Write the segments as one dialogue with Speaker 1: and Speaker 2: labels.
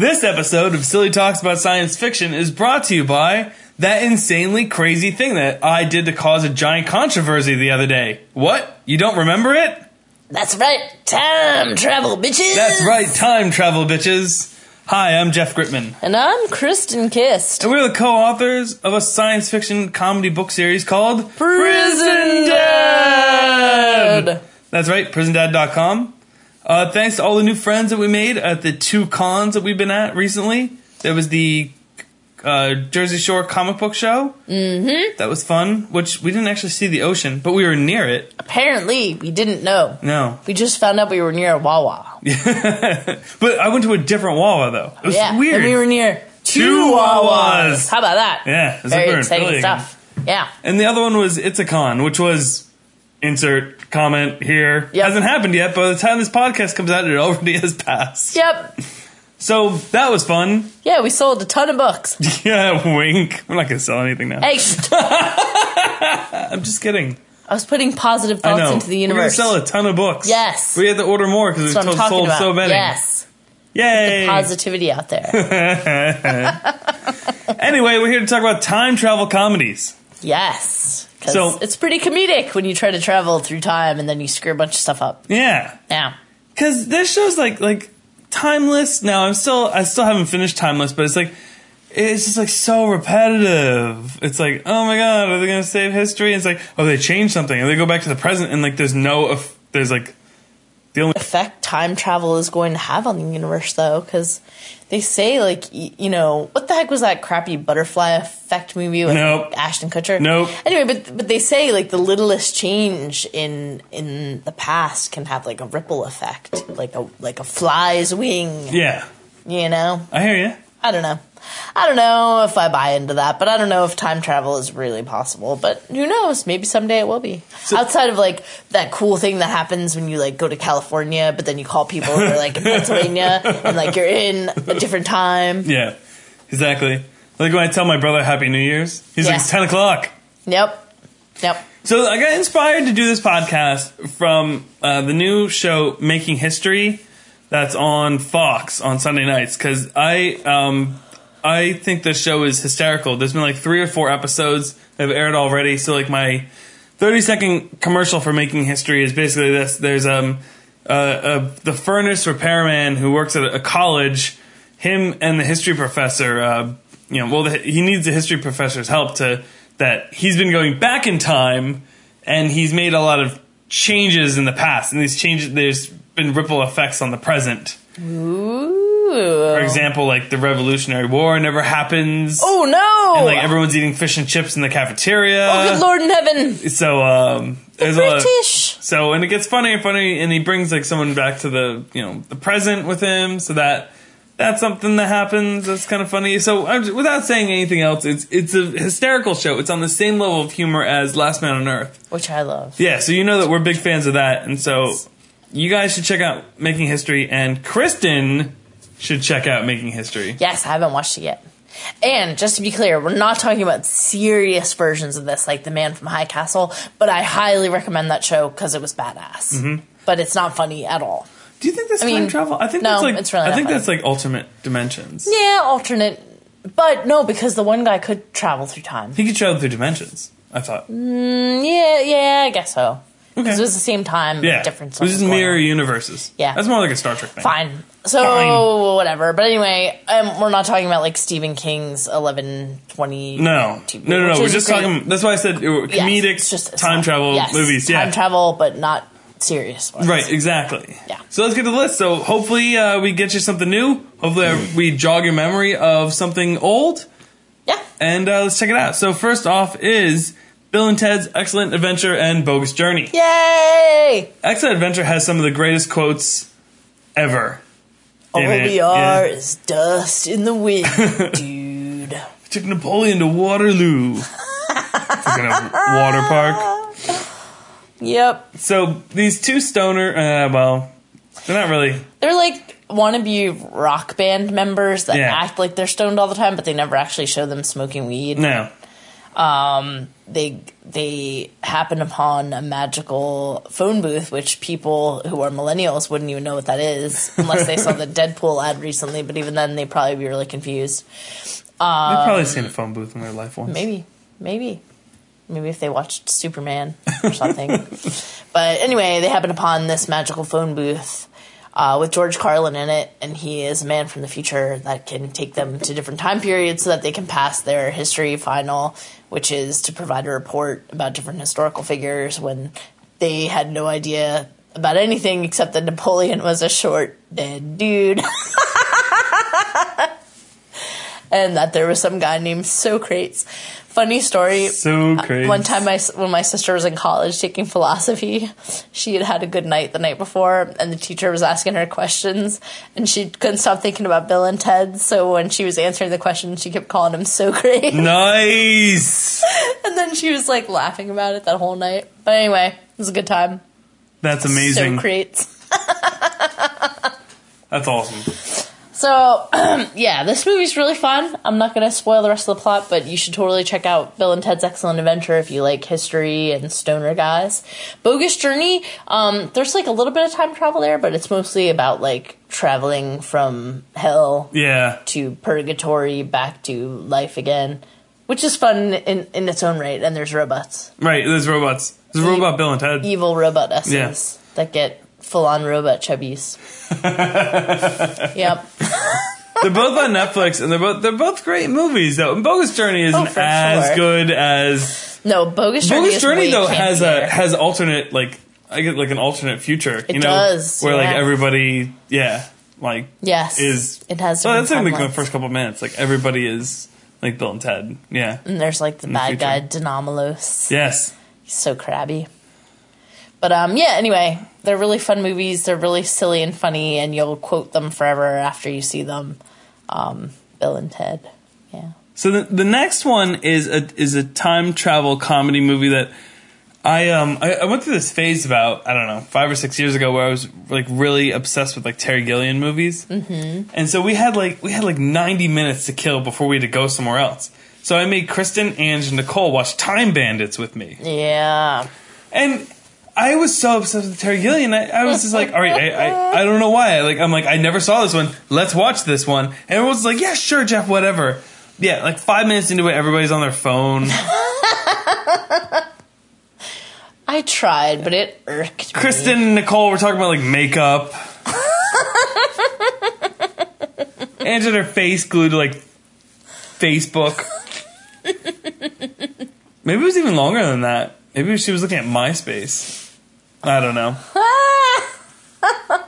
Speaker 1: This episode of Silly Talks About Science Fiction is brought to you by that insanely crazy thing that I did to cause a giant controversy the other day. What? You don't remember it?
Speaker 2: That's right. Time travel, bitches.
Speaker 1: That's right, time travel, bitches. Hi, I'm Jeff Gritman.
Speaker 2: And I'm Kristen Kist.
Speaker 1: And we're the co-authors of a science fiction comedy book series called
Speaker 2: Prison Dad.
Speaker 1: That's right, prisondad.com. Uh, thanks to all the new friends that we made at the two cons that we've been at recently. There was the uh, Jersey Shore comic book show. Mm-hmm. That was fun, which we didn't actually see the ocean, but we were near it.
Speaker 2: Apparently, we didn't know.
Speaker 1: No.
Speaker 2: We just found out we were near a Wawa.
Speaker 1: but I went to a different Wawa, though. It was
Speaker 2: yeah.
Speaker 1: weird.
Speaker 2: And we were near two,
Speaker 1: Two
Speaker 2: Wawas.
Speaker 1: Wawas.
Speaker 2: How about that?
Speaker 1: Yeah,
Speaker 2: Very exciting stuff. Yeah.
Speaker 1: And the other one was It's a Con, which was insert comment here.
Speaker 2: Yep.
Speaker 1: Hasn't happened yet. But by the time this podcast comes out, it already has passed.
Speaker 2: Yep.
Speaker 1: So that was fun.
Speaker 2: Yeah, we sold a ton of books.
Speaker 1: Yeah, wink. We're not going to sell anything now.
Speaker 2: Hey.
Speaker 1: I'm just kidding.
Speaker 2: I was putting positive thoughts into the universe.
Speaker 1: We're going to sell a ton of books.
Speaker 2: Yes.
Speaker 1: We had to order more because we
Speaker 2: what I'm talking
Speaker 1: sold
Speaker 2: about.
Speaker 1: so many.
Speaker 2: Yes.
Speaker 1: Yay.
Speaker 2: Positivity out there.
Speaker 1: anyway, we're here to talk about time travel comedies.
Speaker 2: yes. 'Cause
Speaker 1: So-
Speaker 2: it's pretty comedic when you try to travel through time and then you screw a bunch of stuff up.
Speaker 1: Yeah.
Speaker 2: Yeah.
Speaker 1: Because this show's like like timeless. Now I'm still I still haven't finished timeless, but it's like it's just like so repetitive. It's like oh my god, are they gonna save history? It's like oh they changed something, and they go back to the present, and like there's no there's like the only
Speaker 2: effect time travel is going to have on the universe though because they say like y- you know what the heck was that crappy butterfly effect movie with
Speaker 1: Nope.
Speaker 2: ashton kutcher
Speaker 1: Nope.
Speaker 2: anyway but but they say like the littlest change in in the past can have like a ripple effect like a like a fly's wing
Speaker 1: yeah.
Speaker 2: you know
Speaker 1: I hear you.
Speaker 2: i don't know i don't know if i buy into that but i don't know if time travel is really possible but who knows? Maybe someday it will be. Outside of like that cool thing that happens when you like go to california but then you call people who are like in pennsylvania and like you're in a different time.
Speaker 1: Yeah, exactly. Like when I tell my brother Happy New Year's, he's like it's ten o'clock.
Speaker 2: yep. Yep.
Speaker 1: So I got inspired to do this podcast from uh, the new show Making History that's on Fox on Sunday nights because I um, I think the show is hysterical. There's been like three or four episodes that have aired already. So like my 30 second commercial for Making History is basically this. There's um uh, uh, the furnace repairman who works at a college. Him and the history professor. Uh, you know, well, the, he needs the history professor's help to that he's been going back in time and he's made a lot of changes in the past and these changes there's been ripple effects on the present
Speaker 2: Ooh.
Speaker 1: For example like the revolutionary war never happens.
Speaker 2: Oh no!
Speaker 1: And like everyone's eating fish and chips in the cafeteria.
Speaker 2: Oh good lord in heaven!
Speaker 1: So um there's a lot of,
Speaker 2: british!
Speaker 1: So and it gets funny and funny, and he brings like someone back to the you know the present with him so that that's something that happens. That's kind of funny. So I'm just- without saying anything else it's it's a hysterical show. It's on the same level of humor as last man on earth.
Speaker 2: Which i love.
Speaker 1: Yeah, so you know that we're big fans of that, and so you guys should check out Making History, and Kristen should check out Making History.
Speaker 2: Yes, I haven't watched it yet. And just to be clear, we're not talking about serious versions of this, like The Man from High Castle, but I highly recommend that show because it was badass.
Speaker 1: Mm-hmm.
Speaker 2: But it's not funny at all.
Speaker 1: Do you think that's
Speaker 2: I
Speaker 1: time
Speaker 2: mean,
Speaker 1: travel? I think
Speaker 2: no,
Speaker 1: that's like
Speaker 2: it's really
Speaker 1: I think
Speaker 2: funny.
Speaker 1: that's like alternate dimensions.
Speaker 2: Yeah, alternate. But no, because the one guy could travel through time.
Speaker 1: He could travel through dimensions. I thought.
Speaker 2: Mm, yeah, yeah, I guess so. Because
Speaker 1: Okay.
Speaker 2: it was the same time,
Speaker 1: Yeah,
Speaker 2: different
Speaker 1: This is mirror
Speaker 2: on.
Speaker 1: universes.
Speaker 2: Yeah.
Speaker 1: that's more like a Star Trek thing.
Speaker 2: Fine. So
Speaker 1: Fine.
Speaker 2: whatever. But anyway, um, we're not talking about like Stephen King's eleven twenty.
Speaker 1: No,
Speaker 2: TV,
Speaker 1: no, no, no. We're just
Speaker 2: great.
Speaker 1: talking. That's why I said it were
Speaker 2: Yes,
Speaker 1: comedic
Speaker 2: just-
Speaker 1: time travel
Speaker 2: yes,
Speaker 1: movies. Yeah,
Speaker 2: time travel, but not serious ones.
Speaker 1: Right, exactly.
Speaker 2: Yeah.
Speaker 1: So let's get to the list. So hopefully uh, we get you something new. Hopefully uh, we jog your memory of something old.
Speaker 2: Yeah.
Speaker 1: And uh, let's check it out. So first off is Bill and Ted's Excellent Adventure and Bogus Journey.
Speaker 2: Yay!
Speaker 1: Excellent Adventure has some of the greatest quotes ever.
Speaker 2: All
Speaker 1: in it.
Speaker 2: we are
Speaker 1: Yeah.
Speaker 2: is dust in the wind, dude.
Speaker 1: Took Napoleon to Waterloo. Fucking water park.
Speaker 2: Yep.
Speaker 1: So these two stoner, uh, well, they're not really.
Speaker 2: They're like wannabe rock band members that
Speaker 1: Yeah.
Speaker 2: act like they're stoned all the time, but they never actually show them smoking weed.
Speaker 1: No.
Speaker 2: Um, they they happen upon a magical phone booth, which people who are millennials wouldn't even know what that is unless they saw the Deadpool ad recently. But even then, they'd probably be really confused.
Speaker 1: They've probably seen a phone booth in their life once.
Speaker 2: Maybe, maybe, maybe if they watched Superman or something. but anyway, they happen upon this magical phone booth uh, with George Carlin in it, and he is a man from the future that can take them to different time periods so that they can pass their history final, which is to provide a report about different historical figures when they had no idea about anything except that Napoleon was a short, dead dude. and that there was some guy named Socrates. Funny story.
Speaker 1: So uh, crazy.
Speaker 2: One time, my, when my sister was in college taking philosophy, she had had a good night the night before, and the teacher was asking her questions, and she couldn't stop thinking about Bill and Ted. So when she was answering the question, she kept calling him Socrates,
Speaker 1: Nice.
Speaker 2: and then she was like laughing about it that whole night. But anyway, it was a good time.
Speaker 1: That's amazing.
Speaker 2: Socrates.
Speaker 1: That's awesome.
Speaker 2: So, yeah, this movie's really fun. I'm not going to spoil the rest of the plot, but you should totally check out Bill and Ted's Excellent Adventure if you like history and stoner guys. Bogus Journey, um, there's like a little bit of time travel there, but it's mostly about like traveling from hell
Speaker 1: Yeah.
Speaker 2: to purgatory back to life again, which is fun in, in its own right. And there's robots,
Speaker 1: Right. There's robots. There's a robot Bill and Ted.
Speaker 2: evil robot S's
Speaker 1: Yeah.
Speaker 2: that get full on robot chubbies. yep.
Speaker 1: They're both on Netflix, and they're both they're both great movies. Though and Bogus Journey isn't
Speaker 2: Oh,
Speaker 1: as
Speaker 2: sure.
Speaker 1: good as
Speaker 2: No, Bogus Journey.
Speaker 1: Bogus Journey though has a has alternate like I get like an alternate future.
Speaker 2: It
Speaker 1: you know,
Speaker 2: does,
Speaker 1: where like everybody, yeah, like
Speaker 2: Yes.
Speaker 1: is
Speaker 2: it has
Speaker 1: Well, that's like the first couple minutes. Like everybody is like Bill and Ted. Yeah.
Speaker 2: And there's like the
Speaker 1: the
Speaker 2: bad
Speaker 1: future.
Speaker 2: guy De Nomolos.
Speaker 1: Yes.
Speaker 2: He's so crabby. But um yeah, anyway, they're really fun movies. They're really silly and funny and you'll quote them forever after you see them. Um Bill and Ted. Yeah.
Speaker 1: So the the next one is a is a time travel comedy movie that I um I, I went through this phase about I don't know five or six years ago where I was like really obsessed with like Terry Gilliam movies, mm-hmm. and so we had like we had like ninety minutes to kill before we had to go somewhere else. So I made Kristen, Ange, and Nicole watch Time Bandits with me,
Speaker 2: Yeah.
Speaker 1: and I was so obsessed with Terry Gilliam. I, I was just like, all right, I, I I don't know why. Like I'm like I never saw this one. Let's watch this one. And everyone's like, yeah, sure, Jeff, whatever. Yeah, like five minutes into it, everybody's on their phone.
Speaker 2: I tried, but it irked me.
Speaker 1: Kristen and Nicole were talking about like makeup. Ange had her face glued to like Facebook. Maybe it was even longer than that. Maybe she was looking at MySpace. I don't know.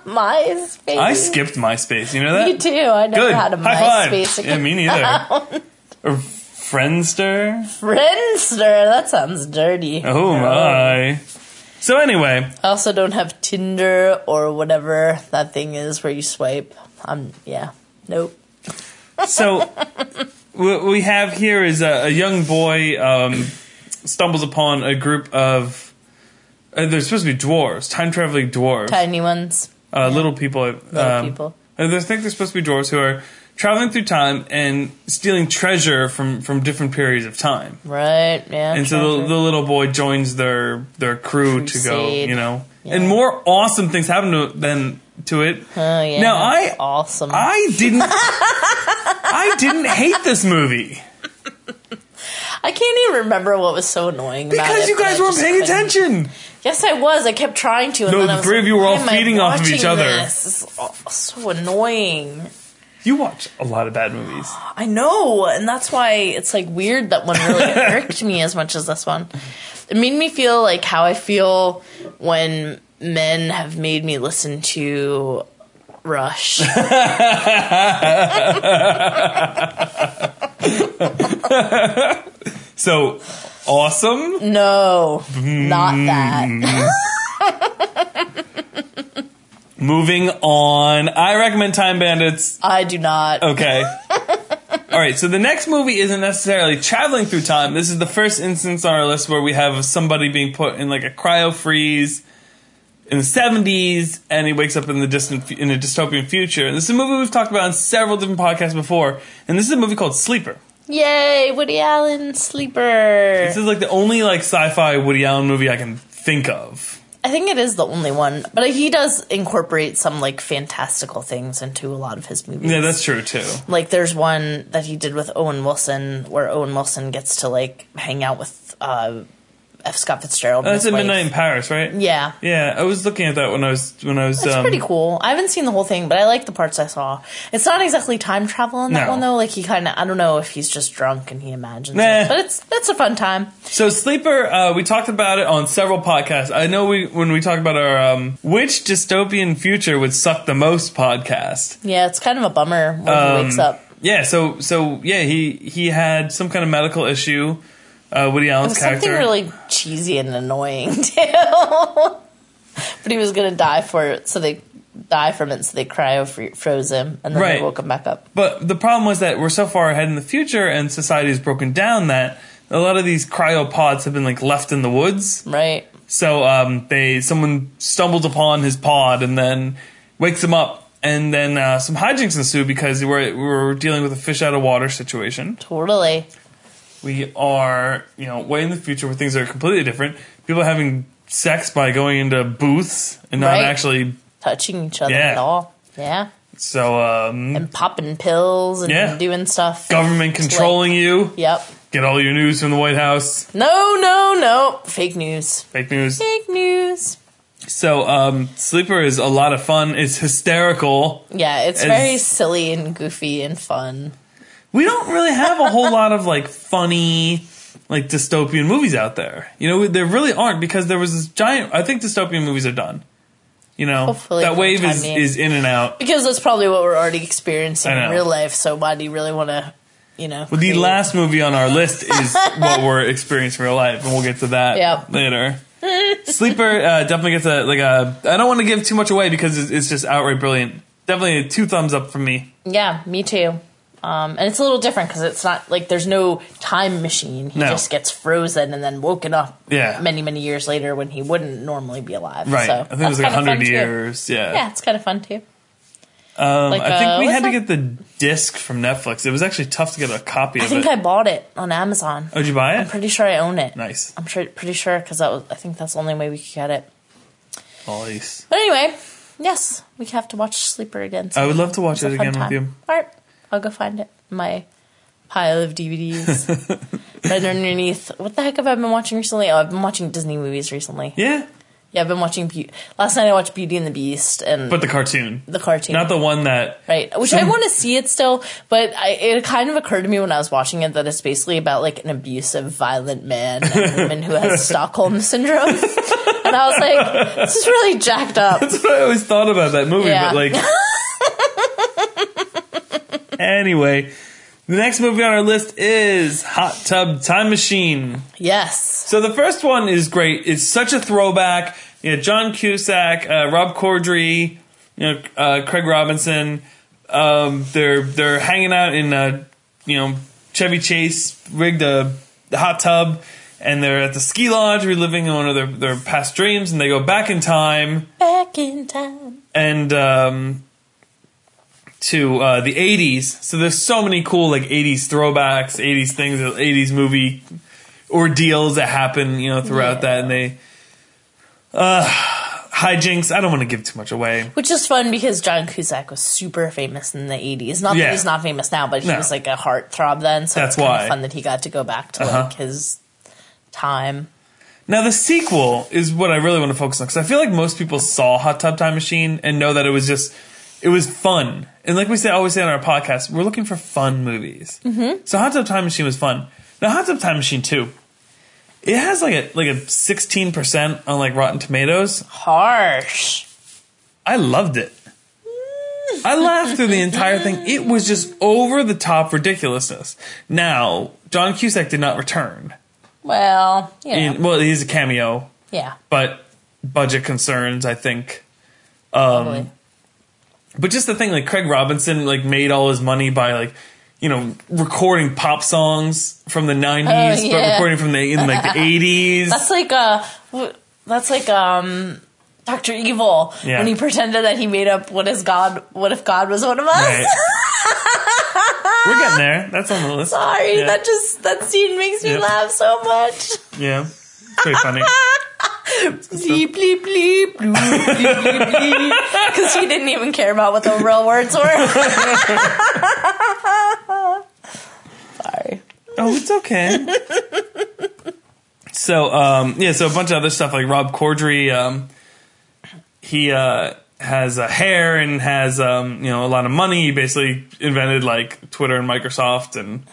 Speaker 2: MySpace.
Speaker 1: I skipped MySpace. You know that?
Speaker 2: Me too. I never
Speaker 1: Good.
Speaker 2: had a
Speaker 1: High
Speaker 2: MySpace
Speaker 1: five. Yeah, me neither. or Friendster.
Speaker 2: Friendster. That sounds dirty.
Speaker 1: Oh my. So anyway,
Speaker 2: I also don't have Tinder or whatever that thing is where you swipe. I'm yeah. Nope.
Speaker 1: so what we have here is a, a young boy um, stumbles upon a group of uh, they're supposed to be dwarves, time traveling dwarves,
Speaker 2: Tiny ones.
Speaker 1: uh, little people.
Speaker 2: Little
Speaker 1: um,
Speaker 2: people.
Speaker 1: I think they're supposed to be dwarves who are traveling through time and stealing treasure from from different periods of time.
Speaker 2: Right. Yeah.
Speaker 1: And so the, the little boy joins their their crew to go, you know,
Speaker 2: Yeah.
Speaker 1: and more awesome things happen to than to it.
Speaker 2: Oh yeah.
Speaker 1: Now I
Speaker 2: awesome.
Speaker 1: I didn't I didn't hate this movie.
Speaker 2: I can't even remember what was so annoying about it.
Speaker 1: Because you guys weren't paying
Speaker 2: couldn't-
Speaker 1: attention.
Speaker 2: Yes, I was. I kept trying to. And
Speaker 1: No,
Speaker 2: then
Speaker 1: the
Speaker 2: I was
Speaker 1: three of
Speaker 2: like,
Speaker 1: you were all
Speaker 2: why am I
Speaker 1: feeding off of each other.
Speaker 2: This? This is all- so annoying.
Speaker 1: You watch a lot of bad movies.
Speaker 2: I know, and that's why it's like weird that one really irked me as much as this one. It made me feel like how I feel when men have made me listen to Rush.
Speaker 1: So awesome.
Speaker 2: no, hmm. not that.
Speaker 1: Moving on. I recommend Time Bandits.
Speaker 2: I do not.
Speaker 1: Okay. All right, so the next movie isn't necessarily traveling through time. This is the first instance on our list where we have somebody being put in like a cryo freeze in the 70s and he wakes up in the distant in a dystopian future. And this is a movie we've talked about on several different podcasts before, and this is a movie called Sleeper.
Speaker 2: Yay, Woody Allen sleeper.
Speaker 1: This is like the only like sci-fi Woody Allen movie I can think of.
Speaker 2: I think it is the only one, but he does incorporate some like fantastical things into a lot of his movies.
Speaker 1: Yeah, that's true too.
Speaker 2: like there's one that he did with Owen Wilson where Owen Wilson gets to like hang out with uh, F. Scott Fitzgerald.
Speaker 1: That's
Speaker 2: his
Speaker 1: at. Midnight in Paris, right?
Speaker 2: Yeah.
Speaker 1: Yeah, I was looking at that when I was when I was.
Speaker 2: It's
Speaker 1: um,
Speaker 2: pretty cool. I haven't seen the whole thing, but I like the parts I saw. It's not exactly time travel in that
Speaker 1: No.
Speaker 2: one though. Like he kind of, I don't know if he's just drunk and he imagines
Speaker 1: Nah.
Speaker 2: it, but it's it's a fun time.
Speaker 1: So Sleeper, uh, we talked about it on several podcasts. I know we when we talk about our um, which dystopian future would suck the most podcast.
Speaker 2: Yeah, it's kind of a bummer when
Speaker 1: Um,
Speaker 2: he wakes up.
Speaker 1: Yeah, so so yeah, he he had some kind of medical issue. Uh, Woody Allen's
Speaker 2: was
Speaker 1: character.
Speaker 2: something really cheesy and annoying too. but he was gonna die for it, so they die from it, so they cryo fr- froze him, and then
Speaker 1: Right.
Speaker 2: they woke him back up.
Speaker 1: But the problem was that we're so far ahead in the future, and society is broken down that a lot of these cryopods have been like left in the woods.
Speaker 2: Right?
Speaker 1: So um, they someone stumbles upon his pod and then wakes him up, and then uh, some hijinks ensue because we're we're dealing with a fish out of water situation.
Speaker 2: Totally.
Speaker 1: We are you know way in the future where things are completely different. People are having sex by going into booths and not
Speaker 2: Right.
Speaker 1: actually.
Speaker 2: Touching each other
Speaker 1: Yeah.
Speaker 2: at all. Yeah.
Speaker 1: So um,
Speaker 2: And popping pills and
Speaker 1: Yeah.
Speaker 2: doing stuff.
Speaker 1: government controlling you.
Speaker 2: Yep.
Speaker 1: Get all your news from the White House.
Speaker 2: No, no, no. Fake news.
Speaker 1: Fake news.
Speaker 2: Fake news.
Speaker 1: So, um, Sleeper is a lot of fun. It's hysterical.
Speaker 2: Yeah, it's
Speaker 1: As-
Speaker 2: very silly and goofy and fun.
Speaker 1: We don't really have a whole lot of like funny, like dystopian movies out there. You know, there really aren't because there was this giant. I think dystopian movies are done. You know,
Speaker 2: Hopefully
Speaker 1: that wave is
Speaker 2: being.
Speaker 1: is in and out.
Speaker 2: Because that's probably what we're already experiencing in real life. So why do you really want to, you know?
Speaker 1: Well, the last movie on our list is what we're experiencing in real life, and we'll get to that
Speaker 2: Yep.
Speaker 1: later. Sleeper uh, definitely gets a like a. I don't want to give too much away because it's, it's just outright brilliant. Definitely two thumbs up from me.
Speaker 2: Yeah, me too. Um, and it's a little different because it's not like there's no time machine. He
Speaker 1: No.
Speaker 2: just gets frozen and then woken up
Speaker 1: Yeah.
Speaker 2: many, many years later when he wouldn't normally be alive.
Speaker 1: Right.
Speaker 2: So
Speaker 1: I think it was like
Speaker 2: that's kinda
Speaker 1: hundred
Speaker 2: too.
Speaker 1: years. Yeah.
Speaker 2: Yeah, it's kind of fun too.
Speaker 1: Um,
Speaker 2: Like,
Speaker 1: I think
Speaker 2: uh,
Speaker 1: we had to get the disc from Netflix. It was actually tough to get a copy
Speaker 2: I
Speaker 1: of
Speaker 2: think
Speaker 1: it.
Speaker 2: I bought it on Amazon.
Speaker 1: oh, did you buy it?
Speaker 2: I'm pretty sure I own it.
Speaker 1: nice.
Speaker 2: I'm sure, pretty sure because that was. I think that's the only way we could get it.
Speaker 1: Nice.
Speaker 2: But anyway, yes, we have to watch Sleeper again.
Speaker 1: I would love to watch it again with you.
Speaker 2: All right, I'll go find it. My pile of DVDs right underneath. What the heck have I been watching recently? Oh, I've been watching Disney movies recently.
Speaker 1: Yeah,
Speaker 2: Yeah, I've been watching. Be- Last night I watched Beauty and the Beast and
Speaker 1: but the cartoon,
Speaker 2: the cartoon.
Speaker 1: not the one that.
Speaker 2: Right, which I want to see it still, but I, it kind of occurred to me when I was watching it that it's basically about like an abusive, violent man and a woman who has Stockholm syndrome, and I was like, this is really jacked up.
Speaker 1: That's what I always thought about that movie.
Speaker 2: Yeah.
Speaker 1: But like, anyway, the next movie on our list is Hot Tub Time Machine.
Speaker 2: Yes,
Speaker 1: So the first one is great. It's such a throwback. You know, John Cusack, uh, Rob Corddry, you know, uh, Craig Robinson. Um, they're they're hanging out in a you know Chevy Chase rigged a, a hot tub, and they're at the ski lodge reliving one of their their past dreams, and they go back in time
Speaker 2: back in time.
Speaker 1: and um, to uh, the 80s. So there's so many cool like 80s throwbacks, 80s things, 80s movie ordeals that happen, you know, throughout
Speaker 2: Yeah.
Speaker 1: that, and they uh, hijinks. I don't want to give too much away.
Speaker 2: Which is fun because John Cusack was super famous in the 80s. Not
Speaker 1: Yeah.
Speaker 2: that he's not famous now, but he
Speaker 1: No.
Speaker 2: was like a heartthrob then. So
Speaker 1: That's
Speaker 2: it's kind
Speaker 1: why.
Speaker 2: of fun that he got to go back to
Speaker 1: Uh-huh.
Speaker 2: like his time.
Speaker 1: Now the sequel is what I really want to focus on because I feel like most people saw Hot Tub Time Machine and know that it was just it was fun. And like we say, always say on our podcast, we're looking for fun movies. Mm-hmm. So Hot Tub Time Machine was fun. Now Hot Tub Time Machine two, it has like a like a sixteen percent on like Rotten Tomatoes.
Speaker 2: Harsh.
Speaker 1: I loved it. I laughed through the entire thing. It was just over the top ridiculousness. Now John Cusack did not return.
Speaker 2: Well, you know,
Speaker 1: In, well, he's a cameo,
Speaker 2: yeah,
Speaker 1: but budget concerns, I think. Um, But just the thing, like Craig Robinson, like made all his money by like, you know, recording pop songs from the '90s,
Speaker 2: Oh,
Speaker 1: but recording from the in like the '80s.
Speaker 2: That's like uh that's like um Doctor Evil
Speaker 1: Yeah.
Speaker 2: when he pretended that he made up what is God what if God was one of us?
Speaker 1: Right. We're getting there. That's on the list.
Speaker 2: Sorry,
Speaker 1: Yeah.
Speaker 2: that just that scene makes me
Speaker 1: Yep.
Speaker 2: laugh so much.
Speaker 1: Yeah. Pretty funny.
Speaker 2: Bleep bleep bleep bleep bleep bleep. Because he didn't even care about what the real words were. Sorry.
Speaker 1: Oh, it's okay. so, um, yeah, so a bunch of other stuff like Rob Corddry, um, he uh, has a hair and has um, you know a lot of money. He basically invented like Twitter and Microsoft and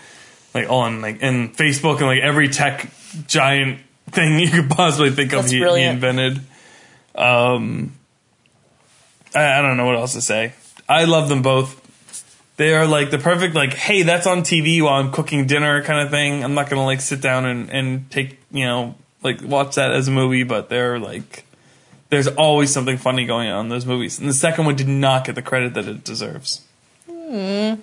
Speaker 1: like all on like and Facebook and like every tech giant thing you could possibly think of.
Speaker 2: That's
Speaker 1: He, he
Speaker 2: brilliant.
Speaker 1: invented. Um, I, I don't know what else to say. I love them both. They are like the perfect like, hey, that's on TV while I'm cooking dinner kind of thing. I'm not gonna like sit down and, and take you know like watch that as a movie, but they're like there's always something funny going on in those movies. And the second one did not get the credit that it deserves.
Speaker 2: Hmm.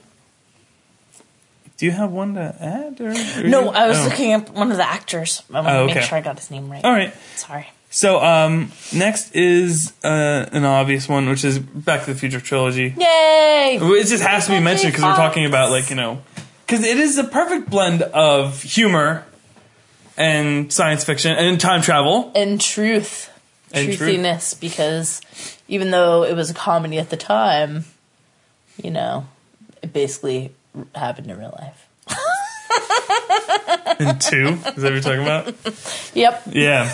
Speaker 1: Do you have one to add? Or, or
Speaker 2: No,
Speaker 1: you-
Speaker 2: I was
Speaker 1: oh.
Speaker 2: looking up one of the actors. I want to
Speaker 1: Oh,
Speaker 2: make sure I got his name right.
Speaker 1: All right.
Speaker 2: Sorry.
Speaker 1: So um, next is uh, an obvious one, which is Back to the Future trilogy.
Speaker 2: Yay!
Speaker 1: It just has to be mentioned because we're talking about like you know, because it is the perfect blend of humor and science fiction and time travel.
Speaker 2: And truth.
Speaker 1: And truth.
Speaker 2: Truthiness, because even though it was a comedy at the time, you know, it basically happened in real life.
Speaker 1: in two, is that what you're talking about?
Speaker 2: Yep.
Speaker 1: Yeah.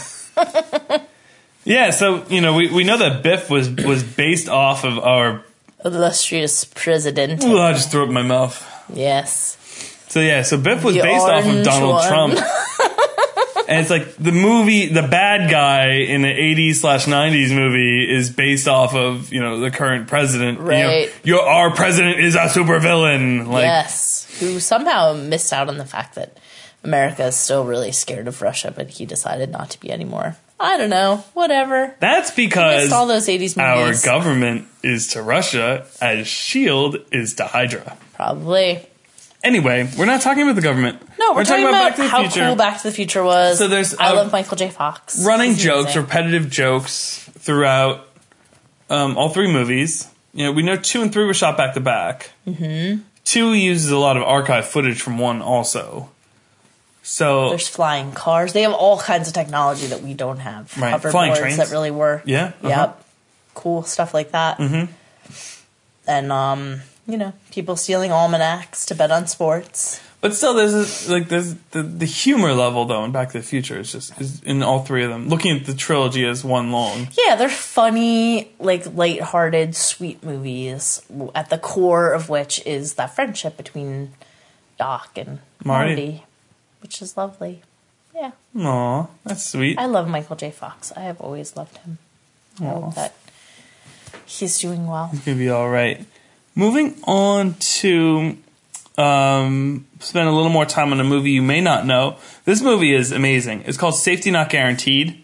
Speaker 1: Yeah, so you know we, we know that Biff was was based off of our.
Speaker 2: Illustrious president.
Speaker 1: Ooh, I just threw up in my mouth.
Speaker 2: Yes.
Speaker 1: So yeah, so Biff was
Speaker 2: The
Speaker 1: based off of Donald
Speaker 2: one.
Speaker 1: Trump, and it's like the movie, the bad guy in the '80s slash '90s movie is based off of you know the current president. You know,
Speaker 2: Right.
Speaker 1: your our president is a supervillain. Like
Speaker 2: yes. Who somehow missed out on the fact that America is still really scared of Russia, but he decided not to be anymore. I don't know. Whatever.
Speaker 1: that's because
Speaker 2: all those 80s
Speaker 1: our government is to Russia as Shield is to Hydra.
Speaker 2: Probably.
Speaker 1: Anyway, we're not talking about the government.
Speaker 2: No, we're, talking, about,
Speaker 1: Back to the
Speaker 2: how
Speaker 1: Future.
Speaker 2: cool Back to the Future was.
Speaker 1: So there's,
Speaker 2: I
Speaker 1: uh,
Speaker 2: love Michael J. Fox.
Speaker 1: running
Speaker 2: He's
Speaker 1: jokes,
Speaker 2: amazing.
Speaker 1: repetitive jokes throughout um, all three movies. You know, we know two and three were shot back to back. Mm-hmm. Two uses a lot of archive footage from one, also. So
Speaker 2: There's flying cars. They have all kinds of technology that we don't have.
Speaker 1: Right. Flying
Speaker 2: Hoverboards
Speaker 1: trains.
Speaker 2: that really work.
Speaker 1: Yeah, uh-huh.
Speaker 2: Yep. Cool stuff like that. Mm-hmm. And um, you know, people stealing almanacs to bet on sports.
Speaker 1: But still, there's this, like there's the the humor level though in Back to the Future is just is in all three of them. Looking at the trilogy as one long.
Speaker 2: Yeah, they're funny, like light-hearted, sweet movies. At the core of which is that friendship between Doc and
Speaker 1: Marty.
Speaker 2: Marty, which is lovely. Yeah,
Speaker 1: Aw, that's sweet.
Speaker 2: I love Michael J. Fox. I have always loved him. I hope that he's doing well.
Speaker 1: He's gonna be all right. Moving on to um, spend a little more time on a movie you may not know. This movie is amazing. It's called Safety Not Guaranteed.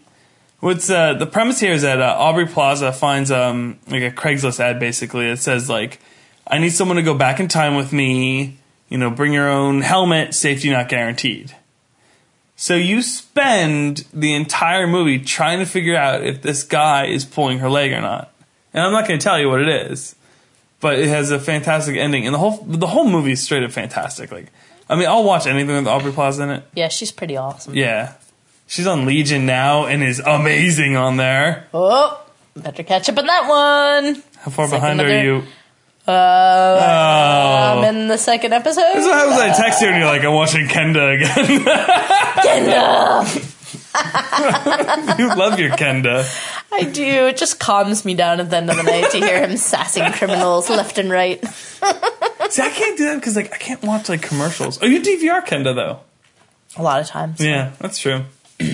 Speaker 1: What's uh, the premise here is that uh, Aubrey Plaza finds um, like a Craigslist ad basically. It says like, "I need someone to go back in time with me. You know, bring your own helmet. Safety not guaranteed." So you spend the entire movie trying to figure out if this guy is pulling her leg or not. And I'm not going to tell you what it is, but it has a fantastic ending, and the whole the whole movie is straight up fantastic. Like, I mean, I'll watch anything with Aubrey Plaza in it.
Speaker 2: Yeah, she's pretty awesome.
Speaker 1: Yeah, she's on Legion now and is amazing on there.
Speaker 2: Oh, better catch up on that one.
Speaker 1: How far
Speaker 2: It's like
Speaker 1: behind are you?
Speaker 2: Uh,
Speaker 1: Oh,
Speaker 2: I'm in the second episode.
Speaker 1: That's what happens when I text you and you're like, I'm watching Kenda again.
Speaker 2: Kenda!
Speaker 1: you love your Kenda.
Speaker 2: I do. It just calms me down at the end of the night to hear him sassing criminals left and right.
Speaker 1: See, I can't do that because like I can't watch like commercials. Oh, you DVR Kenda though.
Speaker 2: A lot of times.
Speaker 1: Yeah, that's true.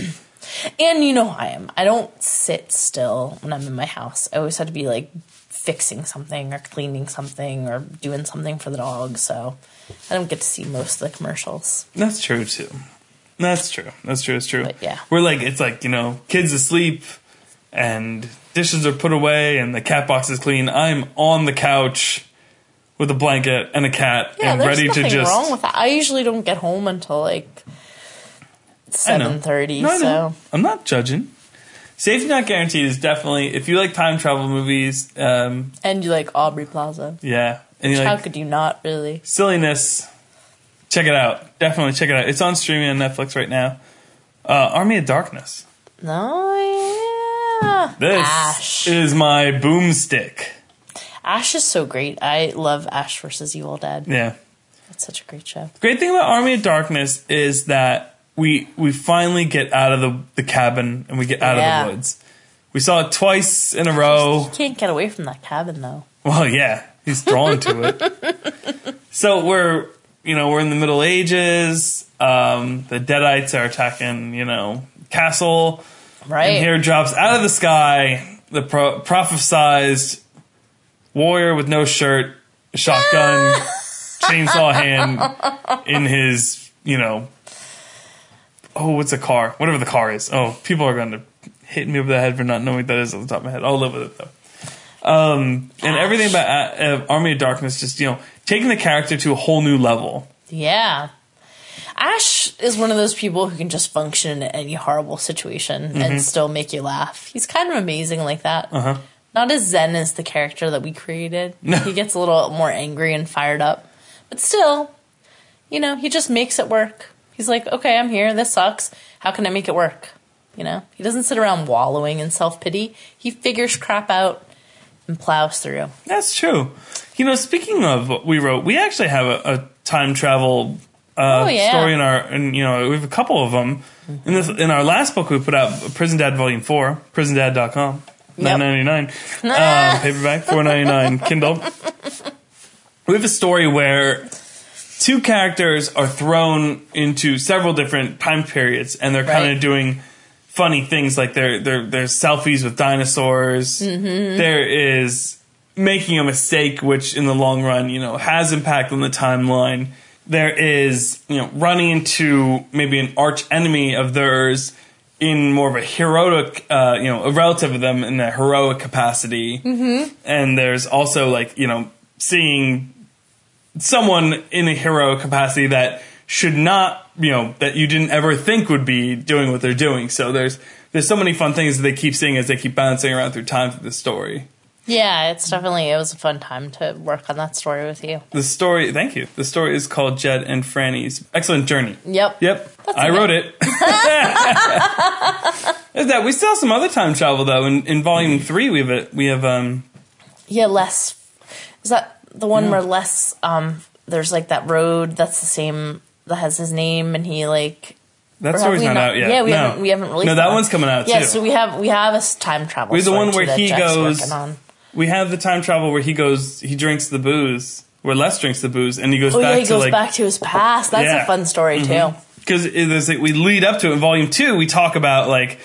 Speaker 2: And you know how I am. I don't sit still when I'm in my house. I always have to be like fixing something or cleaning something or doing something for the dog. So I don't get to see most of the commercials.
Speaker 1: That's true too. That's true. That's true. It's true.
Speaker 2: But, yeah.
Speaker 1: we're like it's like you know kids asleep and dishes are put away and the cat box is clean. I'm on the couch with a blanket and a cat
Speaker 2: Yeah,
Speaker 1: and ready to just.
Speaker 2: wrong with that. I usually don't get home until like seven thirty.
Speaker 1: No,
Speaker 2: so
Speaker 1: I'm not judging. Safety not guaranteed is definitely if you like time travel movies. Um,
Speaker 2: and you like Aubrey Plaza.
Speaker 1: yeah, and you
Speaker 2: How
Speaker 1: like
Speaker 2: could you not really?
Speaker 1: silliness, check it out. Definitely check it out. It's on streaming on Netflix right now. Uh, Army of Darkness.
Speaker 2: No, yeah.
Speaker 1: This
Speaker 2: Ash.
Speaker 1: is my boomstick.
Speaker 2: Ash is so great. I love Ash versus Evil Dead.
Speaker 1: Yeah.
Speaker 2: It's such a great show.
Speaker 1: Great thing about Army of Darkness is that we we finally get out of the, the cabin and we get out
Speaker 2: Yeah.
Speaker 1: of the woods. We saw it twice in a row.
Speaker 2: You can't get away from that cabin though.
Speaker 1: Well, yeah, he's drawn to it. so we're you know we're in the Middle Ages. Um, the Deadites are attacking you know castle.
Speaker 2: Right.
Speaker 1: And here drops out of the sky the pro- prophesized warrior with no shirt, shotgun, chainsaw hand in his, you know, oh, what's a car? Whatever the car is. Oh, people are going to hit me over the head for not knowing what that is off the top of my head. I'll live with it though. Um, and everything about uh, uh, Army of Darkness, just you know, taking the character to a whole new level.
Speaker 2: Yeah. Ash is one of those people who can just function in any horrible situation
Speaker 1: Mm-hmm.
Speaker 2: and still make you laugh. He's kind of amazing like that.
Speaker 1: Uh-huh.
Speaker 2: Not as zen as the character that we created.
Speaker 1: No.
Speaker 2: He gets a little more angry and fired up. But still, you know, he just makes it work. He's like, okay, I'm here. This sucks. How can I make it work? You know, he doesn't sit around wallowing in self pity. He figures crap out and plows through.
Speaker 1: That's true. You know, speaking of what we wrote, we actually have a, a time travel uh,
Speaker 2: Oh, yeah.
Speaker 1: story in our, and you know, we have a couple of them. In this, in our last book, we put out Prison Dad Volume Four, PrisonDad.com, nine ninety nine, uh, paperback, four ninety nine, Kindle. We have a story where two characters are thrown into several different time periods, and they're kind of doing funny things like there there there's selfies with dinosaurs.
Speaker 2: Mm-hmm.
Speaker 1: There is making a mistake, which in the long run, you know, has impact on the timeline. There is, you know, running into maybe an arch enemy of theirs in more of a heroic, uh, you know, a relative of them in a heroic capacity. Mm-hmm. And there's also like, you know, seeing someone in a hero capacity that should not, you know, that you didn't ever think would be doing what they're doing. So there's there's so many fun things that they keep seeing as they keep bouncing around through time through the story.
Speaker 2: Yeah, it's definitely, it was a fun time to work on that story with you.
Speaker 1: The story, thank you. The story is called Jed and Franny's Excellent Journey.
Speaker 2: Yep.
Speaker 1: Yep, I
Speaker 2: okay.
Speaker 1: wrote it. Is that we still have some other time travel though? In, in volume three, we have a, we have um
Speaker 2: Yeah, Les. Is that the one
Speaker 1: Yeah.
Speaker 2: where Les? Um, there's like that road that's the same that has his name, and he like.
Speaker 1: that story's
Speaker 2: we
Speaker 1: not, out yet.
Speaker 2: Yeah, we
Speaker 1: no.
Speaker 2: haven't. We haven't released.
Speaker 1: No, that one's coming out
Speaker 2: Yeah,
Speaker 1: too.
Speaker 2: so we have we have a time travel.
Speaker 1: We have the one where he goes-. We have the time travel where he goes, he drinks the booze, where Les drinks the booze, and he goes
Speaker 2: Oh
Speaker 1: back
Speaker 2: yeah, he
Speaker 1: to
Speaker 2: goes
Speaker 1: like
Speaker 2: back to his past. That's
Speaker 1: Yeah.
Speaker 2: a fun story too.
Speaker 1: because there's like, we lead up to it in volume two we talk about like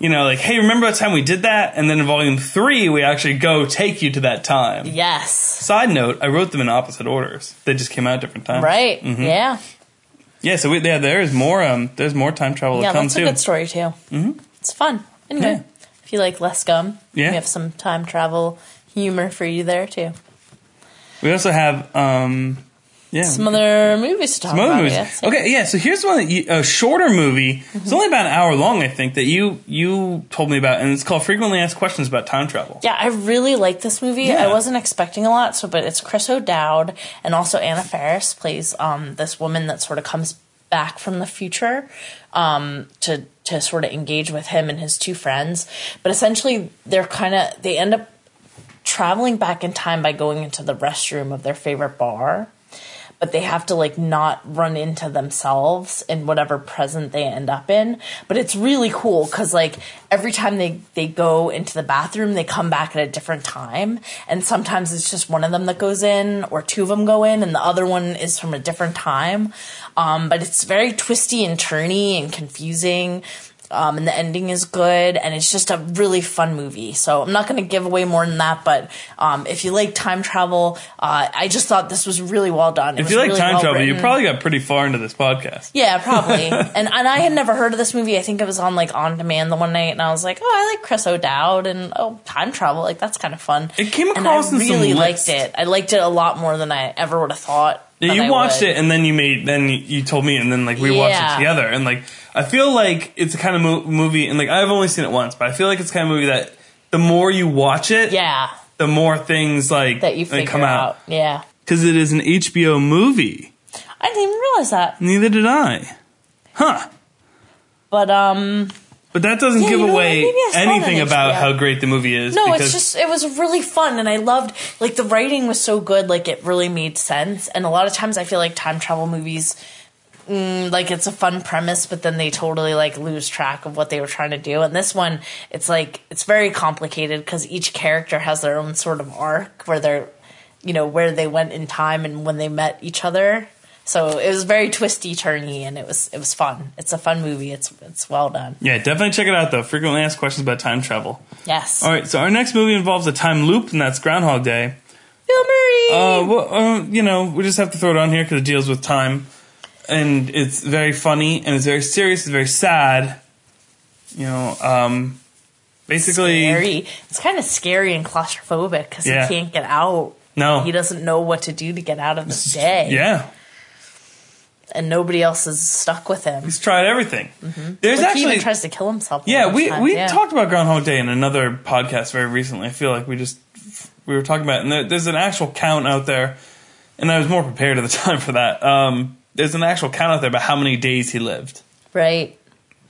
Speaker 1: you know like hey remember that time we did that and then in volume three we actually go take you to that time
Speaker 2: Yes.
Speaker 1: side note i wrote them in opposite orders they just came out at different times
Speaker 2: Right.
Speaker 1: Mm-hmm.
Speaker 2: Yeah.
Speaker 1: yeah so we, yeah there is more um there's more time travel
Speaker 2: Yeah,
Speaker 1: to come
Speaker 2: that's a good story too. Mm-hmm. It's fun. Anyway,
Speaker 1: Yeah.
Speaker 2: If you like less gum,
Speaker 1: Yeah.
Speaker 2: we have some time travel humor for you there too.
Speaker 1: we also have um yeah
Speaker 2: Some other movies to talk about.
Speaker 1: movies.
Speaker 2: Yes.
Speaker 1: Okay, yeah. So here's one that you, a shorter movie. It's only about an hour long, I think. That you you told me about, and it's called "Frequently Asked Questions About Time Travel."
Speaker 2: Yeah, I really like this movie.
Speaker 1: Yeah.
Speaker 2: I wasn't expecting a lot, so but it's Chris O'Dowd and also Anna Faris plays um, this woman that sort of comes back from the future um, to to sort of engage with him and his two friends. But essentially, they're kind of they end up traveling back in time by going into the restroom of their favorite bar. But they have to like not run into themselves in whatever present they end up in. But it's really cool because like every time they they go into the bathroom, they come back at a different time, and sometimes it's just one of them that goes in, or two of them go in, and the other one is from a different time. Um, but it's very twisty and turny and confusing. Um, and the ending is good, and it's just a really fun movie. So I'm not going to give away more than that, but um, if you like time travel, uh, I just thought this was really well done. It
Speaker 1: If you like
Speaker 2: really
Speaker 1: time
Speaker 2: well
Speaker 1: travel, you probably got pretty far into this podcast.
Speaker 2: yeah, probably. and and I had never heard of this movie. I think it was on like on demand the one night, and I was like, oh, I like Chris O'Dowd, and oh, time travel, like that's kind of fun.
Speaker 1: It came across. and I
Speaker 2: really liked it. I liked it a lot more than I ever would have thought.
Speaker 1: Yeah, you
Speaker 2: I
Speaker 1: watched
Speaker 2: would.
Speaker 1: it, and then you made, then you, you told me, and then like we watched it together, and like I feel like it's a kind of mo- movie, and like I've only seen it once, but I feel like it's the kind of movie that the more you watch it,
Speaker 2: Yeah,
Speaker 1: the more things like
Speaker 2: that you figure
Speaker 1: come out.
Speaker 2: out. Yeah.
Speaker 1: because it is an HBO movie.
Speaker 2: I didn't even realize that.
Speaker 1: Neither did I. Huh.
Speaker 2: But um,
Speaker 1: But that doesn't
Speaker 2: Yeah,
Speaker 1: give
Speaker 2: you know
Speaker 1: away
Speaker 2: Maybe I saw it on
Speaker 1: anything about how great the movie is.
Speaker 2: no, it's just it was really fun, and I loved like the writing was so good, like it really made sense. And a lot of times, I feel like time travel movies. Mm, like it's a fun premise, but then they totally like lose track of what they were trying to do. And this one, it's like it's very complicated because each character has their own sort of arc where they're, you know, where they went in time and when they met each other. So it was very twisty, turny, and it was it was fun. It's a fun movie. It's it's well done.
Speaker 1: yeah, definitely check it out though. Frequently asked questions about time travel.
Speaker 2: Yes.
Speaker 1: All right, so our next movie involves a time loop, and that's Groundhog Day.
Speaker 2: Bill Murray.
Speaker 1: Uh, well, uh, you know, we just have to throw it on here because it deals with time, and it's very funny and it's very serious. It's very sad. You know, um, basically,
Speaker 2: scary. It's kind of scary and claustrophobic because
Speaker 1: Yeah.
Speaker 2: he can't get out.
Speaker 1: no,
Speaker 2: He doesn't know what to do to get out of the day.
Speaker 1: yeah,
Speaker 2: And nobody else is stuck with him.
Speaker 1: he's tried everything. There's
Speaker 2: Mm-hmm. Like, he
Speaker 1: actually,
Speaker 2: even tries to kill himself.
Speaker 1: yeah, we
Speaker 2: times,
Speaker 1: we
Speaker 2: yeah.
Speaker 1: talked about Groundhog Day in another podcast very recently. I feel like we just we were talking about, it, and there, there's an actual count out there, and I was more prepared at the time for that. Um, there's an actual count out there about how many days he lived
Speaker 2: right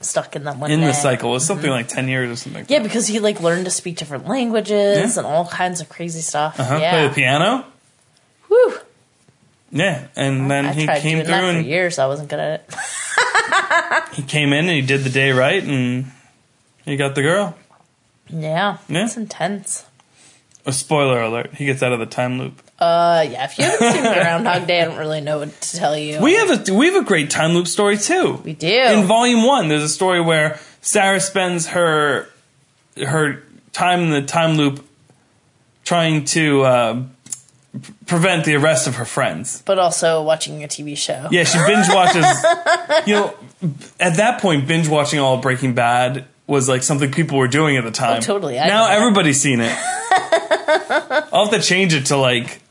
Speaker 2: stuck in that one
Speaker 1: in
Speaker 2: day.
Speaker 1: the cycle. It was something like ten years or something.
Speaker 2: Yeah, because he like learned to speak different languages
Speaker 1: Yeah.
Speaker 2: and all kinds of crazy stuff.
Speaker 1: Uh-huh. Play the piano.
Speaker 2: Whew.
Speaker 1: Yeah, and then
Speaker 2: I
Speaker 1: he came
Speaker 2: doing
Speaker 1: through
Speaker 2: that for years. I wasn't good at it.
Speaker 1: he came in and he did the day right, and he got the girl.
Speaker 2: Yeah.
Speaker 1: Yeah.
Speaker 2: It's intense.
Speaker 1: A spoiler alert: he gets out of the time loop.
Speaker 2: Uh, yeah. If you haven't seen Groundhog Day, I don't really know what to tell you.
Speaker 1: We have a we have a great time loop story too.
Speaker 2: We do.
Speaker 1: In volume one, there's a story where Sarah spends her her time in the time loop trying to uh, p- prevent the arrest of her friends.
Speaker 2: but also watching a TV show.
Speaker 1: Yeah, she binge watches. you know, at that point, binge watching all of Breaking Bad was like something people were doing at the time.
Speaker 2: Oh, totally. I
Speaker 1: now everybody's seen it. I'll have to change it to like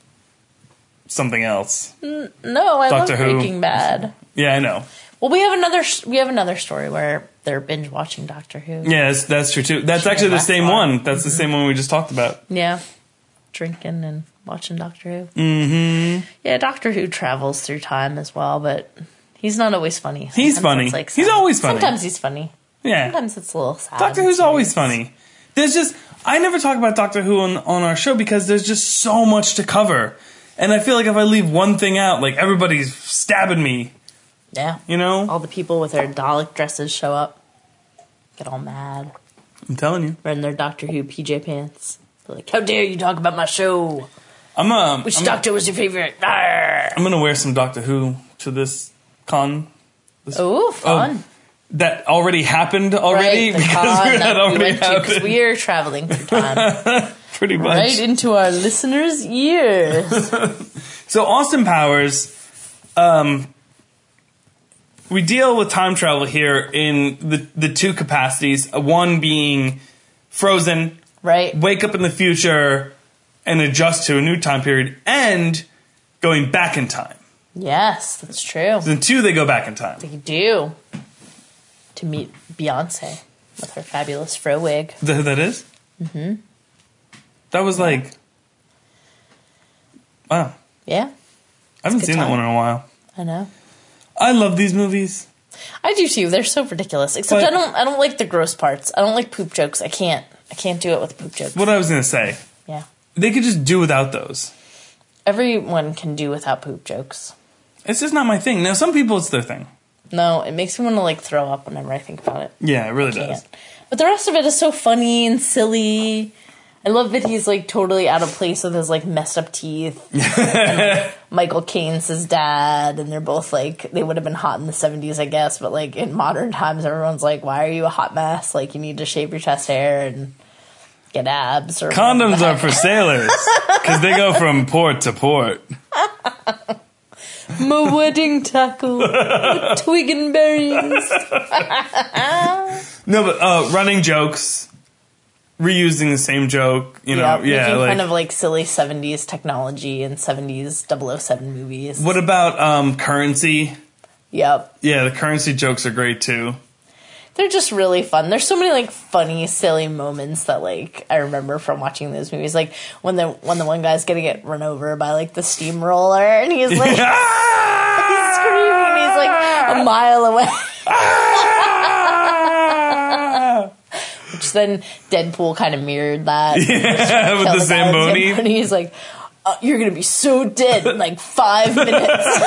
Speaker 1: something else.
Speaker 2: No, I
Speaker 1: Doctor
Speaker 2: love
Speaker 1: Who.
Speaker 2: Breaking Bad.
Speaker 1: Yeah, I know.
Speaker 2: Well, we have another we have another story where they're binge watching Doctor Who.
Speaker 1: Yeah, that's, that's true too. That's actually the same
Speaker 2: fine.
Speaker 1: one. That's the same one we just talked about.
Speaker 2: Yeah. Drinking and watching Doctor Who. Mm-hmm. Yeah, Doctor Who travels through time as well, but he's not always funny.
Speaker 1: He's
Speaker 2: Sometimes
Speaker 1: funny.
Speaker 2: it's,
Speaker 1: He's always funny.
Speaker 2: Sometimes he's funny.
Speaker 1: Yeah.
Speaker 2: Sometimes it's a little sad.
Speaker 1: Doctor Who's always funny. There's just I never talk about Doctor Who on, on our show because there's just so much to cover. And I feel like if I leave one thing out, like everybody's stabbing me,
Speaker 2: Yeah.
Speaker 1: you know?
Speaker 2: All the people with their Dalek dresses show up, get all mad,
Speaker 1: I'm telling you.
Speaker 2: wearing their Doctor Who PJ pants. They're like, "How dare you talk about my show?
Speaker 1: I'm um
Speaker 2: Which
Speaker 1: I'm,
Speaker 2: Doctor was your favorite?" Arr.
Speaker 1: I'm gonna wear some Doctor Who to this con
Speaker 2: Oh, fun!
Speaker 1: That already happened already
Speaker 2: right,
Speaker 1: because
Speaker 2: con
Speaker 1: that
Speaker 2: that we
Speaker 1: already
Speaker 2: went to
Speaker 1: happened.
Speaker 2: we are traveling through time,
Speaker 1: Pretty much.
Speaker 2: right into our listeners' ears.
Speaker 1: So Austin Powers, um, we deal with time travel here in the the two capacities. One being frozen,
Speaker 2: right?
Speaker 1: wake up in the future, and adjust to a new time period, and going back in time.
Speaker 2: Yes, that's true.
Speaker 1: Then two, they go back in time.
Speaker 2: They do to meet Beyonce with her fabulous fro wig.
Speaker 1: Th- that is? Mm-hmm. That was like, wow.
Speaker 2: Yeah,
Speaker 1: I haven't seen that one in a while.
Speaker 2: I know.
Speaker 1: I love these movies.
Speaker 2: I do too. They're so ridiculous. Except
Speaker 1: But-
Speaker 2: I don't. I don't like the gross parts. I don't like poop jokes. I can't. I can't do it with poop jokes.
Speaker 1: What I was gonna say,
Speaker 2: Yeah.
Speaker 1: they could just do without those.
Speaker 2: Everyone can do without poop jokes.
Speaker 1: It's just not my thing. Now, some people, it's their thing.
Speaker 2: No, it makes me want to like throw up whenever I think about it.
Speaker 1: Yeah, it really does.
Speaker 2: But the rest of it is so funny and silly. I love that he's like totally out of place with his like messed up teeth. and, like, Michael Caine's his dad, and they're both like they would have been hot in the seventies, I guess. But like in modern times, everyone's like, "Why are you a hot mess? Like you need to shave your chest hair and get abs." Or
Speaker 1: Condoms are for sailors because they go from port to port.
Speaker 2: my wedding tackle, twig and berries.
Speaker 1: No, but uh, running jokes, reusing the same joke. You know,
Speaker 2: yeah,
Speaker 1: yeah.
Speaker 2: making
Speaker 1: like,
Speaker 2: kind of like silly seventies technology and seventies 007 movies.
Speaker 1: what about um, currency?
Speaker 2: Yep.
Speaker 1: Yeah, the currency jokes are great too.
Speaker 2: They're just really fun. There's so many like funny, silly moments that like I remember from watching those movies. Like when the when the one guy's gonna get run over by like the steamroller, and he's like he's screaming, he's like a mile away. Which then Deadpool kind of mirrored that.
Speaker 1: Yeah, with the Zamboni.
Speaker 2: Zamboni. He's like, uh, "You're gonna be so dead in like five minutes."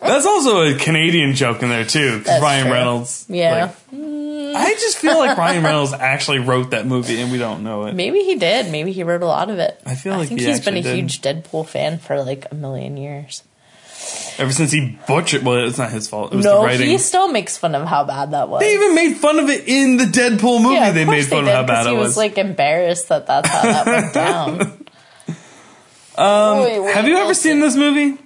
Speaker 1: That's also a Canadian joke in there too.
Speaker 2: That's
Speaker 1: Ryan
Speaker 2: true.
Speaker 1: Reynolds.
Speaker 2: Yeah.
Speaker 1: like- I just feel like Ryan Reynolds actually wrote that movie and we don't know it.
Speaker 2: Maybe he did. Maybe he wrote a lot of it.
Speaker 1: I feel
Speaker 2: I
Speaker 1: like
Speaker 2: think
Speaker 1: he
Speaker 2: has been a
Speaker 1: did.
Speaker 2: huge Deadpool fan for like a million years.
Speaker 1: Ever since he butchered, well, it's not his fault. It was
Speaker 2: No,
Speaker 1: the writing.
Speaker 2: he still makes fun of how bad that was.
Speaker 1: They even made fun of it in the Deadpool movie.
Speaker 2: yeah,
Speaker 1: they made fun
Speaker 2: they
Speaker 1: of how
Speaker 2: did,
Speaker 1: bad it
Speaker 2: he
Speaker 1: was.
Speaker 2: was like embarrassed that that's how that went down.
Speaker 1: um,
Speaker 2: Wait, wait,
Speaker 1: have you ever seen this movie?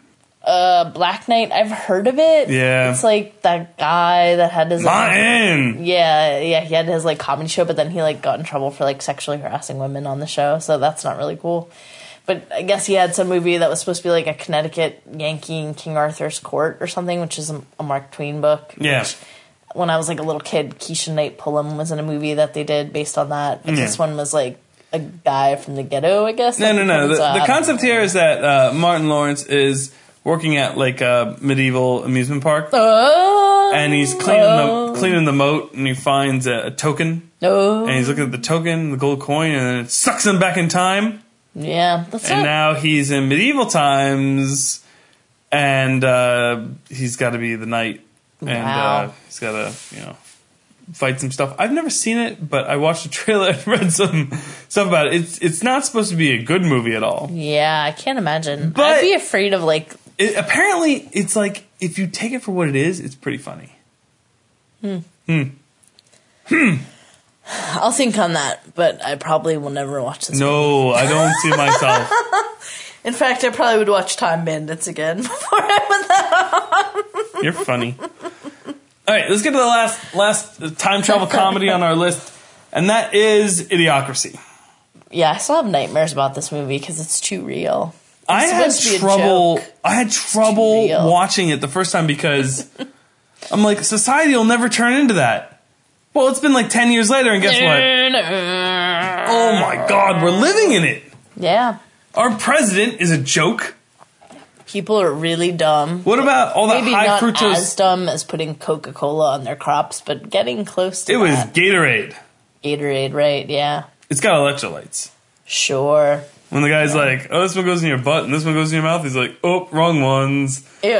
Speaker 2: Uh, Black Knight, I've heard of it.
Speaker 1: Yeah.
Speaker 2: it's like that guy that had his
Speaker 1: Martin.
Speaker 2: yeah, yeah, he had his like comedy show, but then he like got in trouble for like sexually harassing women on the show, so that's not really cool. But I guess he had some movie that was supposed to be like a Connecticut Yankee in King Arthur's Court or something, which is a, a Mark Twain book.
Speaker 1: Yeah.
Speaker 2: When I was like a little kid, Keshia Knight Pulliam was in a movie that they did based on that. But
Speaker 1: Yeah.
Speaker 2: this one was like a guy from the ghetto, I guess.
Speaker 1: No, no, no. The, the concept here is that uh, Martin Lawrence is working at like a medieval amusement park,
Speaker 2: Oh,
Speaker 1: and he's cleaning the cleaning the moat, and he finds a, a token,
Speaker 2: no,
Speaker 1: and he's looking at the token, the gold coin, and then it sucks him back in time.
Speaker 2: yeah, that's
Speaker 1: and
Speaker 2: not.
Speaker 1: now he's in medieval times, and uh, he's got to be the knight, and uh, he's got to you know fight some stuff. I've never seen it, but I watched the trailer and read some stuff about it. It's it's not supposed to be a good movie at all.
Speaker 2: yeah, I can't imagine.
Speaker 1: But-
Speaker 2: I'd be afraid of like
Speaker 1: It, apparently, it's like if you take it for what it is, it's pretty funny. Hmm. Hmm.
Speaker 2: I'll think on that, but I probably will never watch this.
Speaker 1: No, I don't see myself.
Speaker 2: In fact, I probably would watch Time Bandits again before I put that.
Speaker 1: You're funny. All right, let's get to the last last time travel comedy on our list, and that is Idiocracy.
Speaker 2: Yeah, I still have nightmares about this movie because it's too real.
Speaker 1: I had
Speaker 2: to be a
Speaker 1: trouble. I had trouble watching it the first time because I'm like, society will never turn into that. Well, it's been like ten years later, and guess what? Oh my God, we're living in it.
Speaker 2: Yeah,
Speaker 1: Our president is a joke.
Speaker 2: People are really dumb.
Speaker 1: What about all that
Speaker 2: Maybe
Speaker 1: high
Speaker 2: not
Speaker 1: fructose?
Speaker 2: as dumb as putting Coca Cola on their crops, but getting close to
Speaker 1: it was
Speaker 2: that.
Speaker 1: Gatorade.
Speaker 2: Gatorade, right? Yeah,
Speaker 1: It's got electrolytes.
Speaker 2: sure.
Speaker 1: When the guy's like, "Oh, this one goes in your butt and this one goes in your mouth," he's like, "Oh, wrong ones."
Speaker 2: Ew.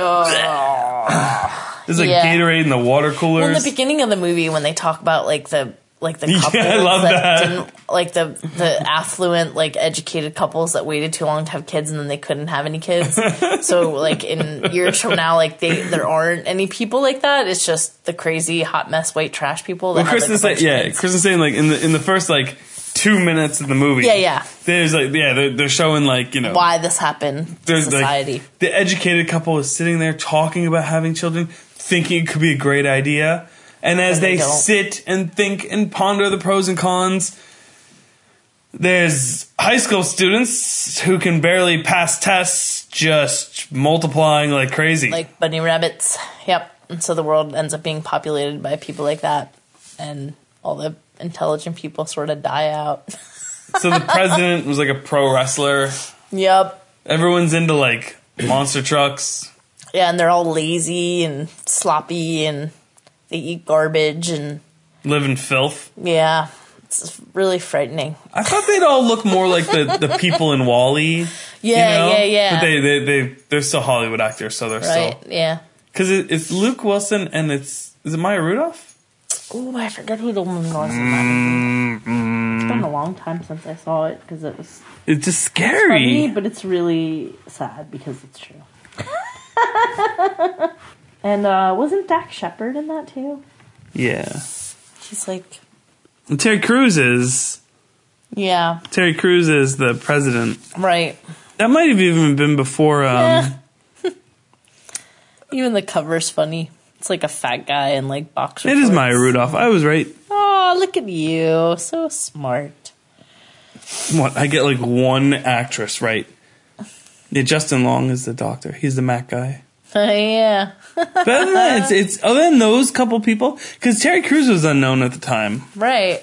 Speaker 1: There's like
Speaker 2: Yeah.
Speaker 1: Gatorade in the water
Speaker 2: Well, in the beginning of the movie, when they talk about like the like the
Speaker 1: Yeah, I love that.
Speaker 2: didn't like the the affluent like educated couples that waited too long to have kids and then they couldn't have any kids. so like in years from now, like they there aren't any people like that. It's just the crazy hot mess white trash people. That
Speaker 1: well,
Speaker 2: like, a
Speaker 1: Kristen's saying, yeah,
Speaker 2: kids.
Speaker 1: Kristen's saying like in the in the first like two minutes of the movie.
Speaker 2: Yeah, yeah.
Speaker 1: There's like yeah, they're, they're showing like you know
Speaker 2: why this happened.
Speaker 1: there's
Speaker 2: Society.
Speaker 1: like the educated couple is sitting there talking about having children, thinking it could be a great idea, and as
Speaker 2: they
Speaker 1: they, sit and think and ponder the pros and cons. There's high school students who can barely pass tests, just multiplying like crazy.
Speaker 2: like bunny rabbits. Yep. And so the world ends up being populated by people like that, and all the intelligent people sort of die out.
Speaker 1: so the president was like a pro wrestler.
Speaker 2: yep.
Speaker 1: Everyone's into like monster trucks.
Speaker 2: Yeah, and they're all lazy and sloppy, and they eat garbage, and
Speaker 1: live in filth.
Speaker 2: yeah, it's really frightening.
Speaker 1: I thought they'd all look more like the, the people in WALL-E.
Speaker 2: Yeah, yeah, yeah.
Speaker 1: But they, they, they, they're still Hollywood actors, so they're
Speaker 2: right?
Speaker 1: still.
Speaker 2: Yeah.
Speaker 1: Because it, it's Luke Wilson and it's. Is it Maya Rudolph?
Speaker 2: Oh, I forgot who the woman was in that. It's been a long time since I saw it because it was
Speaker 1: It's just
Speaker 2: funny,
Speaker 1: scary.
Speaker 2: but it's really sad because it's true. and uh, wasn't Dax Shepard in that too?
Speaker 1: Yeah.
Speaker 2: He's like,
Speaker 1: And Terry Crews is.
Speaker 2: yeah,
Speaker 1: Terry Crews is the president.
Speaker 2: right.
Speaker 1: That might have even been before. Um,
Speaker 2: Yeah. Even the cover's funny. It's like a fat guy in like boxer.
Speaker 1: It is
Speaker 2: shorts.
Speaker 1: Maya Rudolph. I was right.
Speaker 2: Oh, look at you, so smart.
Speaker 1: What? I get like one actress right. Yeah, Justin Long is the doctor. He's the Mac guy.
Speaker 2: Uh, yeah.
Speaker 1: But other than that, it's, it's other than those couple people, because Terry Crews was unknown at the time.
Speaker 2: Right.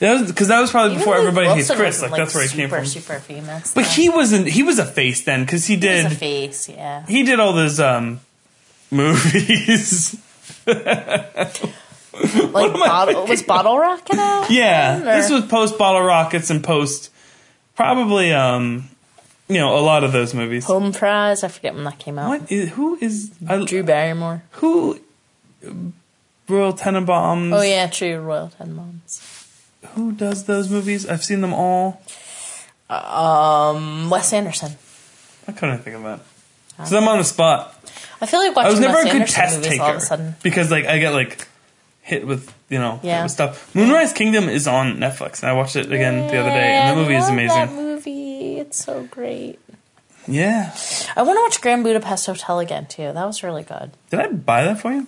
Speaker 1: That was because that was probably
Speaker 2: Even
Speaker 1: before
Speaker 2: Luke
Speaker 1: everybody hates Chris.
Speaker 2: wasn't,
Speaker 1: Like, that's where he came from.
Speaker 2: Super famous.
Speaker 1: But
Speaker 2: though.
Speaker 1: he wasn't. He was a face then because he
Speaker 2: He
Speaker 1: did.
Speaker 2: was a face, yeah.
Speaker 1: he did all those um movies.
Speaker 2: Like bottle was Bottle Rocket out?
Speaker 1: yeah,
Speaker 2: Or-
Speaker 1: this was post Bottle Rockets and post probably um you know a lot of those movies.
Speaker 2: Home Fries. I forget when that came out.
Speaker 1: What is who is I,
Speaker 2: Drew Barrymore.
Speaker 1: who Royal Tenenbaums?
Speaker 2: Oh yeah, true. Royal Tenenbaums.
Speaker 1: Who does those movies? I've seen them all.
Speaker 2: Um, Wes Anderson.
Speaker 1: I couldn't think of that. Because I'm on the spot.
Speaker 2: I feel like
Speaker 1: I was never
Speaker 2: Wes
Speaker 1: a good
Speaker 2: Anderson
Speaker 1: test
Speaker 2: movies all of a
Speaker 1: taker
Speaker 2: sudden.
Speaker 1: because like I get like hit with you know
Speaker 2: Yeah.
Speaker 1: with stuff. Moonrise Kingdom is on Netflix and I watched it again the other day and the movie is amazing.
Speaker 2: It's so great.
Speaker 1: Yeah,
Speaker 2: I want to watch Grand Budapest Hotel again too. That was really good.
Speaker 1: did I buy that for you?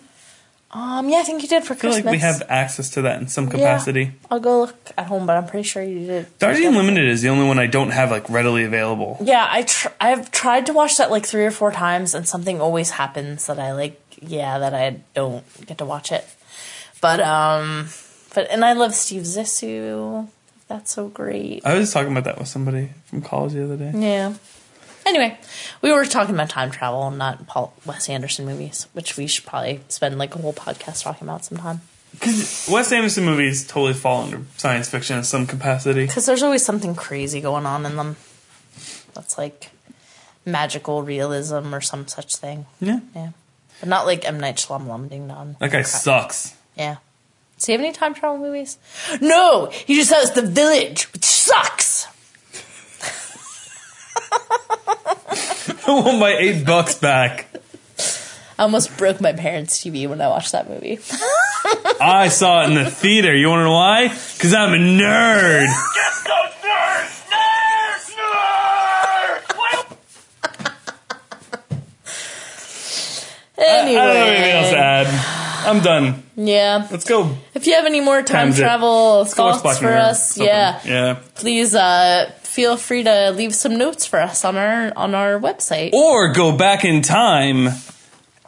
Speaker 2: Um, yeah, I think you did for
Speaker 1: I feel
Speaker 2: Christmas.
Speaker 1: like we have access to that in some
Speaker 2: Yeah.
Speaker 1: capacity.
Speaker 2: I'll go look at home, but I'm pretty sure you did.
Speaker 1: Darjeeling Limited is the only one I don't have like readily available.
Speaker 2: Yeah, I tr- I've tried to watch that like three or four times, and something always happens that I like. Yeah, that I don't get to watch it. But um, but and I love Steve Zissou. That's so great.
Speaker 1: I was talking about that with somebody from college the other day.
Speaker 2: Yeah. Anyway, we were talking about time travel, not Paul Wes Anderson movies, which we should probably spend like a whole podcast talking about sometime.
Speaker 1: Because Wes Anderson movies totally fall under science fiction in some capacity.
Speaker 2: Because there's always something crazy going on in them. That's like magical realism or some such thing.
Speaker 1: Yeah,
Speaker 2: Yeah. But not like M. Night Shyamalan Ding Dong.
Speaker 1: that guy sucks.
Speaker 2: Yeah. Does he have any time travel movies? No! He just has The Village, which sucks!
Speaker 1: I want my eight bucks back.
Speaker 2: I almost broke my parents' TV when I watched that movie.
Speaker 1: I saw it in the theater. You want to know why? Because I'm a nerd.
Speaker 3: Get those nerds! Nerds! Nerds!
Speaker 2: anyway.
Speaker 1: I don't have anything else to add. I'm done.
Speaker 2: Yeah.
Speaker 1: Let's go.
Speaker 2: If you have any more time
Speaker 1: Times
Speaker 2: travel
Speaker 1: Let's go watch
Speaker 2: thoughts for us, yeah,
Speaker 1: Yeah.
Speaker 2: please uh, feel free to leave some notes for us on our on our website.
Speaker 1: Or go back in time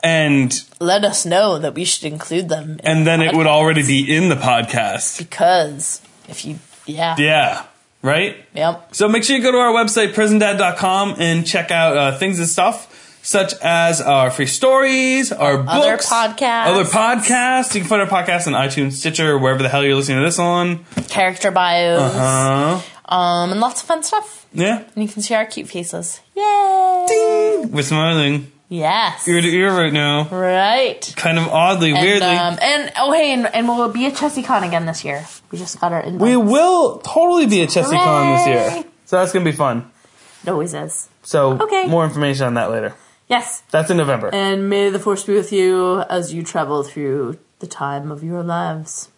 Speaker 1: and
Speaker 2: Let us know that we should include them. in
Speaker 1: and then
Speaker 2: the
Speaker 1: it would already be in the podcast.
Speaker 2: because if you yeah,
Speaker 1: Yeah. Right?
Speaker 2: yep.
Speaker 1: So make sure you go to our website, prisondad.com, and check out uh, things and stuff such as our free stories, our
Speaker 2: Other
Speaker 1: books,
Speaker 2: podcasts.
Speaker 1: other podcasts. You can find our podcast on iTunes, Stitcher, wherever the hell you're listening to this on.
Speaker 2: character bios,
Speaker 1: Uh,
Speaker 2: um, and lots of fun stuff.
Speaker 1: yeah.
Speaker 2: And you can see our cute faces. Yay! Ding!
Speaker 1: We're smiling
Speaker 2: Yes.
Speaker 1: ear to ear right now.
Speaker 2: Right.
Speaker 1: Kind of oddly,
Speaker 2: And,
Speaker 1: weirdly.
Speaker 2: um, and oh hey, and, and we'll be at ChessieCon again this year. We just got our invite.
Speaker 1: we will totally be at ChessieCon this year. So that's going to be fun.
Speaker 2: It always is.
Speaker 1: So
Speaker 2: Okay.
Speaker 1: more information on that later.
Speaker 2: Yes.
Speaker 1: That's in November.
Speaker 2: And may the force be with you as you travel through the time of your lives.